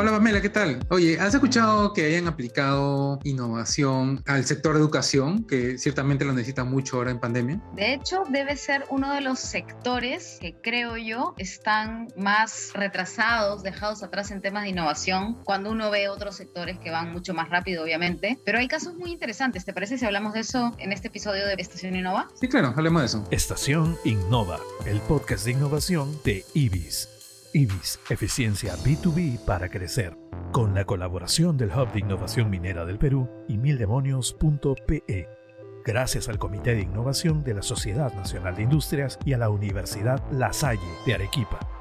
Hola Pamela, ¿qué tal? Oye, ¿has escuchado que hayan aplicado innovación al sector de educación, que ciertamente lo necesita mucho ahora en pandemia? De hecho, debe ser uno de los sectores que creo yo están más retrasados, dejados atrás en temas de innovación, cuando uno ve otros sectores que van mucho más rápido, obviamente. Pero hay casos muy interesantes. ¿Te parece si hablamos de eso en este episodio de Estación Innova? Sí, claro, hablemos de eso. Estación Innova, el podcast de innovación de IBIS. IBIS, eficiencia B2B para crecer. Con la colaboración del Hub de Innovación Minera del Perú y mildemonios.pe. Gracias al Comité de Innovación de la Sociedad Nacional de Industrias y a la Universidad La Salle de Arequipa.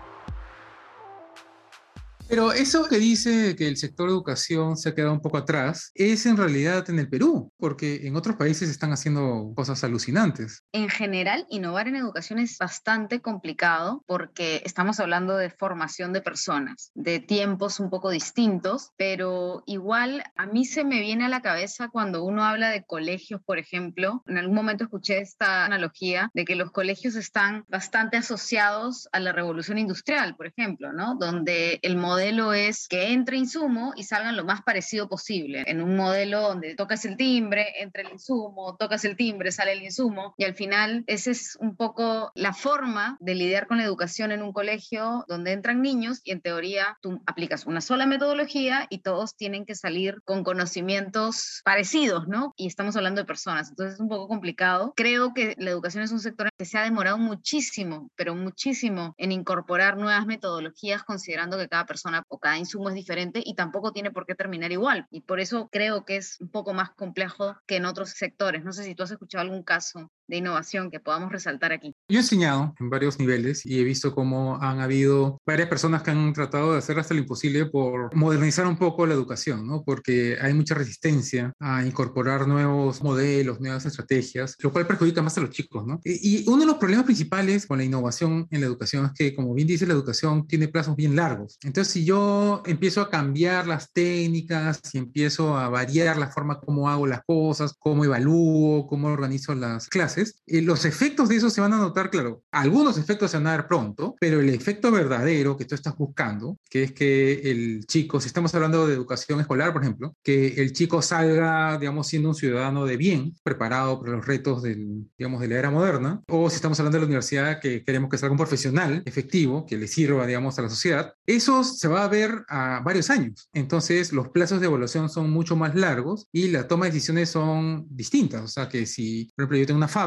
Pero eso que dice que el sector de educación se ha quedado un poco atrás es en realidad en el Perú, porque en otros países están haciendo cosas alucinantes. En general, innovar en educación es bastante complicado porque estamos hablando de formación de personas, de tiempos un poco distintos, pero igual a mí se me viene a la cabeza cuando uno habla de colegios, por ejemplo, en algún momento escuché esta analogía de que los colegios están bastante asociados a la revolución industrial, por ejemplo, ¿no? Donde el modelo modelo es que entre insumo y salgan lo más parecido posible. En un modelo donde tocas el timbre, entra el insumo, tocas el timbre, sale el insumo. Y al final, esa es un poco la forma de lidiar con la educación en un colegio donde entran niños y en teoría tú aplicas una sola metodología y todos tienen que salir con conocimientos parecidos, ¿no? Y estamos hablando de personas. Entonces es un poco complicado. Creo que la educación es un sector que se ha demorado muchísimo, pero muchísimo en incorporar nuevas metodologías considerando que cada persona o cada insumo es diferente y tampoco tiene por qué terminar igual. Y por eso creo que es un poco más complejo que en otros sectores. No sé si tú has escuchado algún caso de innovación que podamos resaltar aquí? Yo he enseñado en varios niveles y he visto cómo han habido varias personas que han tratado de hacer hasta lo imposible por modernizar un poco la educación, ¿no? Porque hay mucha resistencia a incorporar nuevos modelos, nuevas estrategias, lo cual perjudica más a los chicos, ¿no? Y uno de los problemas principales con la innovación en la educación es que, como bien dice, la educación tiene plazos bien largos. Entonces, si yo empiezo a cambiar las técnicas, si empiezo a variar la forma como hago las cosas, cómo evalúo, cómo organizo las clases, y los efectos de eso se van a notar, claro, algunos efectos se van a dar pronto, pero el efecto verdadero que tú estás buscando, que es que el chico, si estamos hablando de educación escolar, por ejemplo, que el chico salga, digamos, siendo un ciudadano de bien, preparado para los retos del, digamos, de la era moderna, o si estamos hablando de la universidad, que queremos que salga un profesional efectivo, que le sirva, digamos, a la sociedad, eso se va a ver a varios años. Entonces, los plazos de evaluación son mucho más largos y la toma de decisiones son distintas. O sea, que si, por ejemplo, yo tengo una fábrica,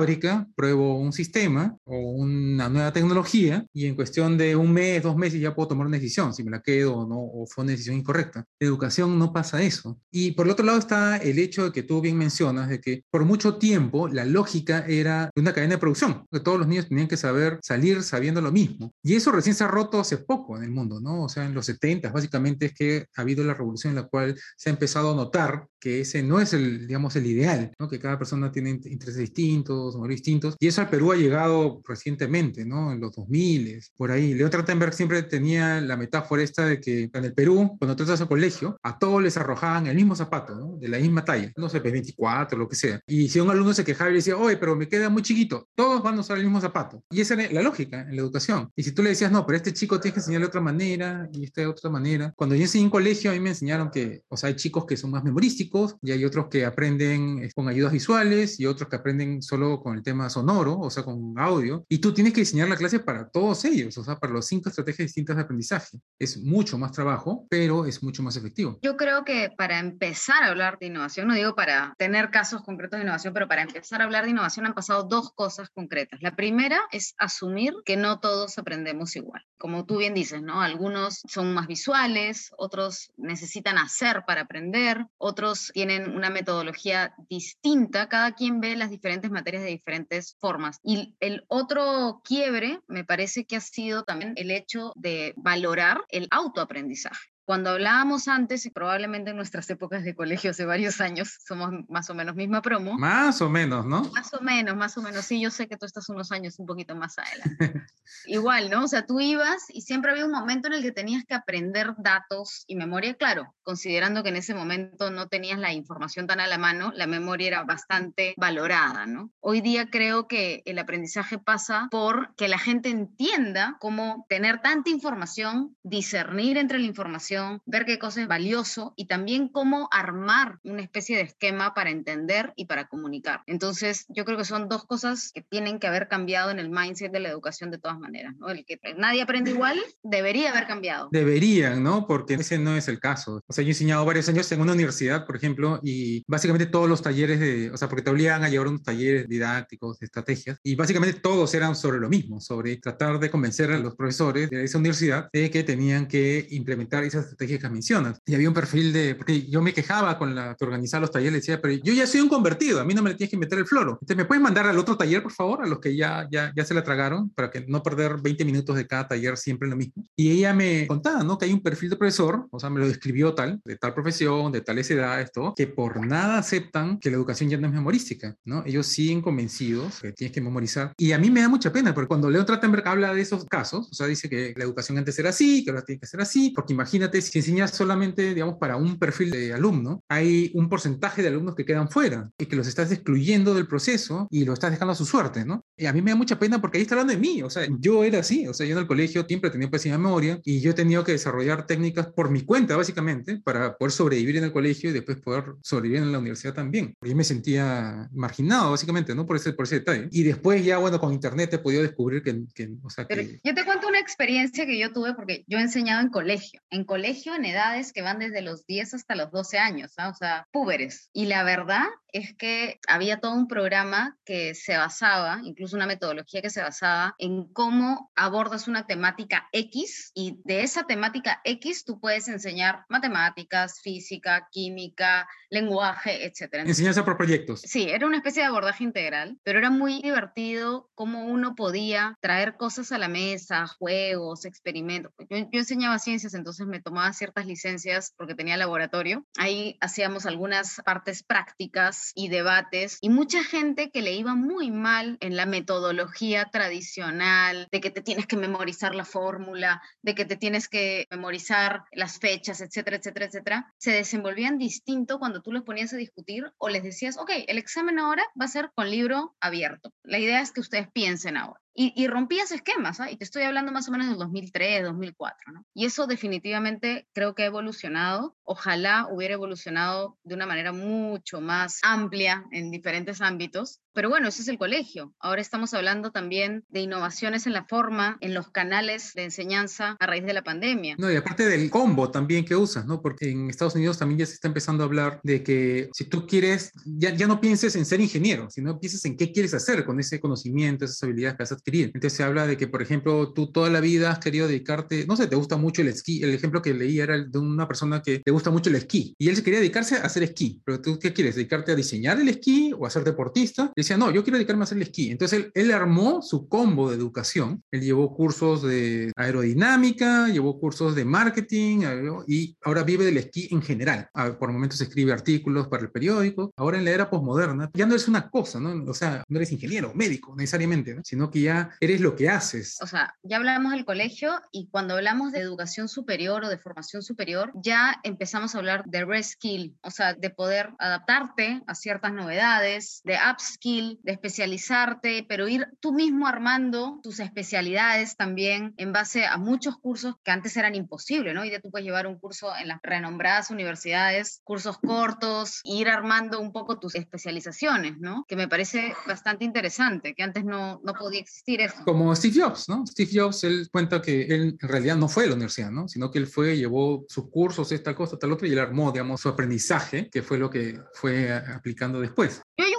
pruebo un sistema o una nueva tecnología y en cuestión de un mes, dos meses ya puedo tomar una decisión, si me la quedo o no, o fue una decisión incorrecta. En educación no pasa eso. Y por el otro lado está el hecho de que tú bien mencionas, de que por mucho tiempo la lógica era de una cadena de producción, que todos los niños tenían que saber salir sabiendo lo mismo. Y eso recién se ha roto hace poco en el mundo, ¿no? O sea, en los 70 básicamente es que ha habido la revolución en la cual se ha empezado a notar que ese no es el, digamos, el ideal, ¿no? Que cada persona tiene intereses distintos, distintos. Y eso al Perú ha llegado recientemente, ¿no? En los 2000, por ahí. Leo Trachtenberg siempre tenía la metáfora esta de que en el Perú, cuando tú estás al colegio, a todos les arrojaban el mismo zapato, ¿no? De la misma talla, no sé, P24, pues lo que sea. Y si un alumno se quejaba y decía, oye, pero me queda muy chiquito, todos van a usar el mismo zapato. Y esa era la lógica en la educación. Y si tú le decías, no, pero este chico tienes que enseñarle de otra manera y este de otra manera. Cuando yo enseñé en colegio, a mí me enseñaron que, o sea, hay chicos que son más memorísticos y hay otros que aprenden con ayudas visuales y otros que aprenden solo con el tema sonoro, o sea, con audio, y tú tienes que diseñar la clase para todos ellos, o sea, para los cinco estrategias distintas de aprendizaje. Es mucho más trabajo, pero es mucho más efectivo. Yo creo que para empezar a hablar de innovación, no digo para tener casos concretos de innovación, pero para empezar a hablar de innovación han pasado dos cosas concretas. La primera es asumir que no todos aprendemos igual. Como tú bien dices, ¿no? Algunos son más visuales, otros necesitan hacer para aprender, otros tienen una metodología distinta, cada quien ve las diferentes materias de diferentes formas. Y el otro quiebre me parece que ha sido también el hecho de valorar el autoaprendizaje. Cuando hablábamos antes, y probablemente en nuestras épocas de colegio hace varios años, somos más o menos misma promo. Más o menos, ¿no? Más o menos, más o menos. Sí, yo sé que tú estás unos años un poquito más adelante. Igual, ¿no? O sea, tú ibas y siempre había un momento en el que tenías que aprender datos y memoria, claro, considerando que en ese momento no tenías la información tan a la mano, la memoria era bastante valorada, ¿no? Hoy día creo que el aprendizaje pasa por que la gente entienda cómo tener tanta información, discernir entre la información información, ver qué cosa es valioso y también cómo armar una especie de esquema para entender y para comunicar. Entonces, yo creo que son dos cosas que tienen que haber cambiado en el mindset de la educación de todas maneras. ¿no? El que nadie aprende igual debería haber cambiado. Deberían, ¿no? Porque ese no es el caso. O sea, yo he enseñado varios años en una universidad, por ejemplo, y básicamente todos los talleres de, o sea, porque te obligan a llevar unos talleres didácticos, de estrategias, y básicamente todos eran sobre lo mismo, sobre tratar de convencer a los profesores de esa universidad de que tenían que implementar esas estrategias que mencionas. Y había un perfil de, porque yo me quejaba con la que organizaba los talleres, decía, pero yo ya soy un convertido, a mí no me le tienes que meter el floro. Entonces, ¿me puedes mandar al otro taller, por favor, a los que ya, ya, ya se la tragaron, para que no perder 20 minutos de cada taller siempre lo mismo? Y ella me contaba, ¿no? Que hay un perfil de profesor, o sea, me lo describió tal, de tal profesión, de tales edades, todo, que por nada aceptan que la educación ya no es memorística, ¿no? Ellos siguen convencidos que tienes que memorizar. Y a mí me da mucha pena, porque cuando Leo Trattenberg habla de esos casos, o sea, dice que la educación antes era así, que ahora tiene que ser así, porque imagínate, si enseñas solamente, digamos, para un perfil de alumno, hay un porcentaje de alumnos que quedan fuera y que los estás excluyendo del proceso y lo estás dejando a su suerte, ¿no? Y a mí me da mucha pena porque ahí está hablando de mí, o sea, yo era así, o sea, yo en el colegio siempre tenía pésima memoria y yo he tenido que desarrollar técnicas por mi cuenta, básicamente, para poder sobrevivir en el colegio y después poder sobrevivir en la universidad también. Porque yo me sentía marginado, básicamente, ¿no? Por ese, por ese detalle. Y después ya, bueno, con internet he podido descubrir que, que o sea, Pero que... yo te cuento una experiencia que yo tuve porque yo he enseñado en colegio, en colegio en edades que van desde los 10 hasta los 12 años, o sea, púberes. Y la verdad es que había todo un programa que se basaba, incluso una metodología que se basaba en cómo abordas una temática X y de esa temática X tú puedes enseñar matemáticas, física, química, lenguaje, etc. Enseñanza por proyectos. Sí, era una especie de abordaje integral, pero era muy divertido cómo uno podía traer cosas a la mesa, juegos, experimentos. Yo, yo enseñaba ciencias, entonces me tomaba ciertas licencias porque tenía laboratorio. Ahí hacíamos algunas partes prácticas y debates y mucha gente que le iba muy mal en la metodología tradicional, de que te tienes que memorizar la fórmula, de que te tienes que memorizar las fechas, etcétera, etcétera, etcétera, se desenvolvían distinto cuando tú los ponías a discutir o les decías, ok, el examen ahora va a ser con libro abierto. La idea es que ustedes piensen ahora. Y, y rompías esquemas, ¿ah? y te estoy hablando más o menos del 2003, 2004, ¿no? Y eso definitivamente creo que ha evolucionado. Ojalá hubiera evolucionado de una manera mucho más amplia en diferentes ámbitos. Pero bueno, ese es el colegio. Ahora estamos hablando también de innovaciones en la forma, en los canales de enseñanza a raíz de la pandemia. No, y aparte del combo también que usas, ¿no? Porque en Estados Unidos también ya se está empezando a hablar de que si tú quieres, ya, ya no pienses en ser ingeniero, sino pienses en qué quieres hacer con ese conocimiento, esas habilidades que has adquirido. Entonces se habla de que, por ejemplo, tú toda la vida has querido dedicarte, no sé, te gusta mucho el esquí. El ejemplo que leí era de una persona que le gusta mucho el esquí y él se quería dedicarse a hacer esquí. Pero tú, ¿qué quieres? ¿Dedicarte a diseñar el esquí o a ser deportista? Y decía, no, yo quiero dedicarme a hacer el esquí. Entonces él, él armó su combo de educación. Él llevó cursos de aerodinámica, llevó cursos de marketing y ahora vive del esquí en general. Por momentos escribe artículos para el periódico. Ahora en la era posmoderna ya no es una cosa, ¿no? O sea, no eres ingeniero, médico necesariamente, ¿no? sino que ya eres lo que haces. O sea, ya hablamos del colegio y cuando hablamos de educación superior o de formación superior, ya empezamos a hablar de reskill, o sea, de poder adaptarte a ciertas novedades, de upskill, de especializarte, pero ir tú mismo armando tus especialidades también en base a muchos cursos que antes eran imposibles, ¿no? Y de tú puedes llevar un curso en las renombradas universidades, cursos cortos, ir armando un poco tus especializaciones, ¿no? Que me parece bastante interesante, que antes no, no podía existir eso. Como Steve Jobs, ¿no? Steve Jobs, él cuenta que él en realidad no fue a la universidad, ¿no? Sino que él fue, llevó sus cursos, esta cosa, tal otra, y él armó, digamos, su aprendizaje, que fue lo que fue aplicando después. Yo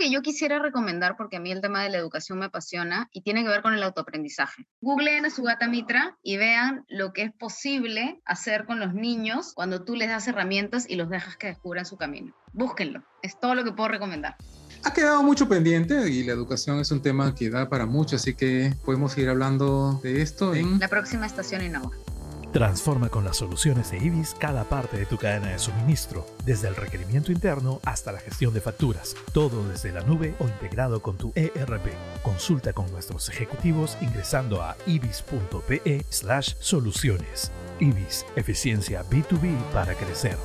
que yo quisiera recomendar porque a mí el tema de la educación me apasiona y tiene que ver con el autoaprendizaje. Googleen a Sugata Mitra y vean lo que es posible hacer con los niños cuando tú les das herramientas y los dejas que descubran su camino. Búsquenlo. Es todo lo que puedo recomendar. Ha quedado mucho pendiente y la educación es un tema que da para mucho, así que podemos ir hablando de esto en la próxima estación Innova. Transforma con las soluciones de IBIS cada parte de tu cadena de suministro, desde el requerimiento interno hasta la gestión de facturas, todo desde la nube o integrado con tu ERP. Consulta con nuestros ejecutivos ingresando a ibis.pe/soluciones. IBIS, eficiencia B2B para crecer.